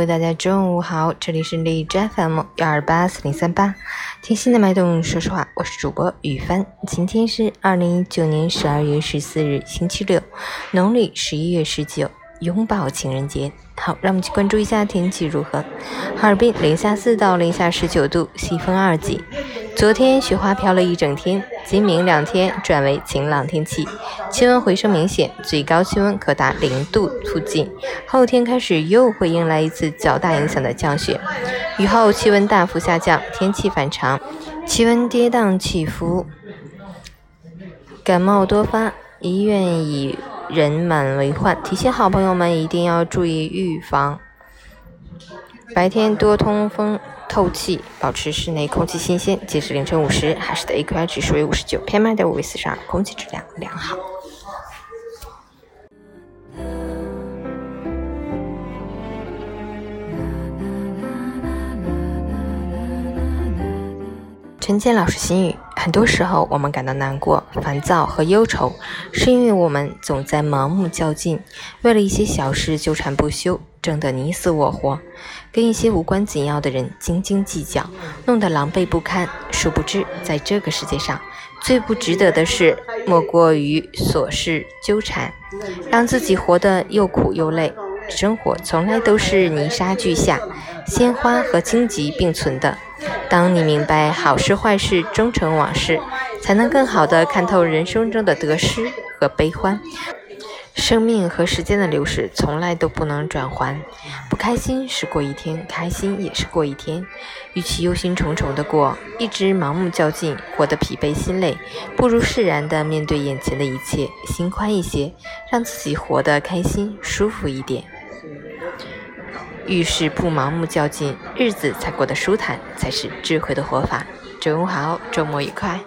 各位大家中午好，这里是荔枝 FM 幺二八四零三八，听心的脉动，说实话，我是主播雨帆。今天是二零一九年十二月十四日，星期六，农历十一月十九，拥抱情人节。好，让我们去关注一下天气如何。哈尔滨零下四到零下十九度，西风二级。昨天雪花飘了一整天，今明两天转为晴朗天气，气温回升明显，最高气温可达零度附近。后天开始又会迎来一次较大影响的降雪，雨后气温大幅下降，天气反常，气温跌宕起伏，感冒多发，医院已人满为患。提醒好朋友们一定要注意预防，白天多通风。透气，保持室内空气新鲜。截至凌晨五时，海市的 AQI 指数为五十九，PM 二点五为四十二，空气质量良好。陈坚老师心语：很多时候，我们感到难过、烦躁和忧愁，是因为我们总在盲目较劲，为了一些小事纠缠不休。争得你死我活，跟一些无关紧要的人斤斤计较，弄得狼狈不堪。殊不知，在这个世界上，最不值得的事，莫过于琐事纠缠，让自己活得又苦又累。生活从来都是泥沙俱下，鲜花和荆棘并存的。当你明白好事坏事终成往事，才能更好地看透人生中的得失和悲欢。生命和时间的流逝从来都不能转还，不开心是过一天，开心也是过一天。与其忧心忡忡的过，一直盲目较劲，活得疲惫心累，不如释然的面对眼前的一切，心宽一些，让自己活得开心舒服一点。遇事不盲目较劲，日子才过得舒坦，才是智慧的活法。中午好，周末愉快。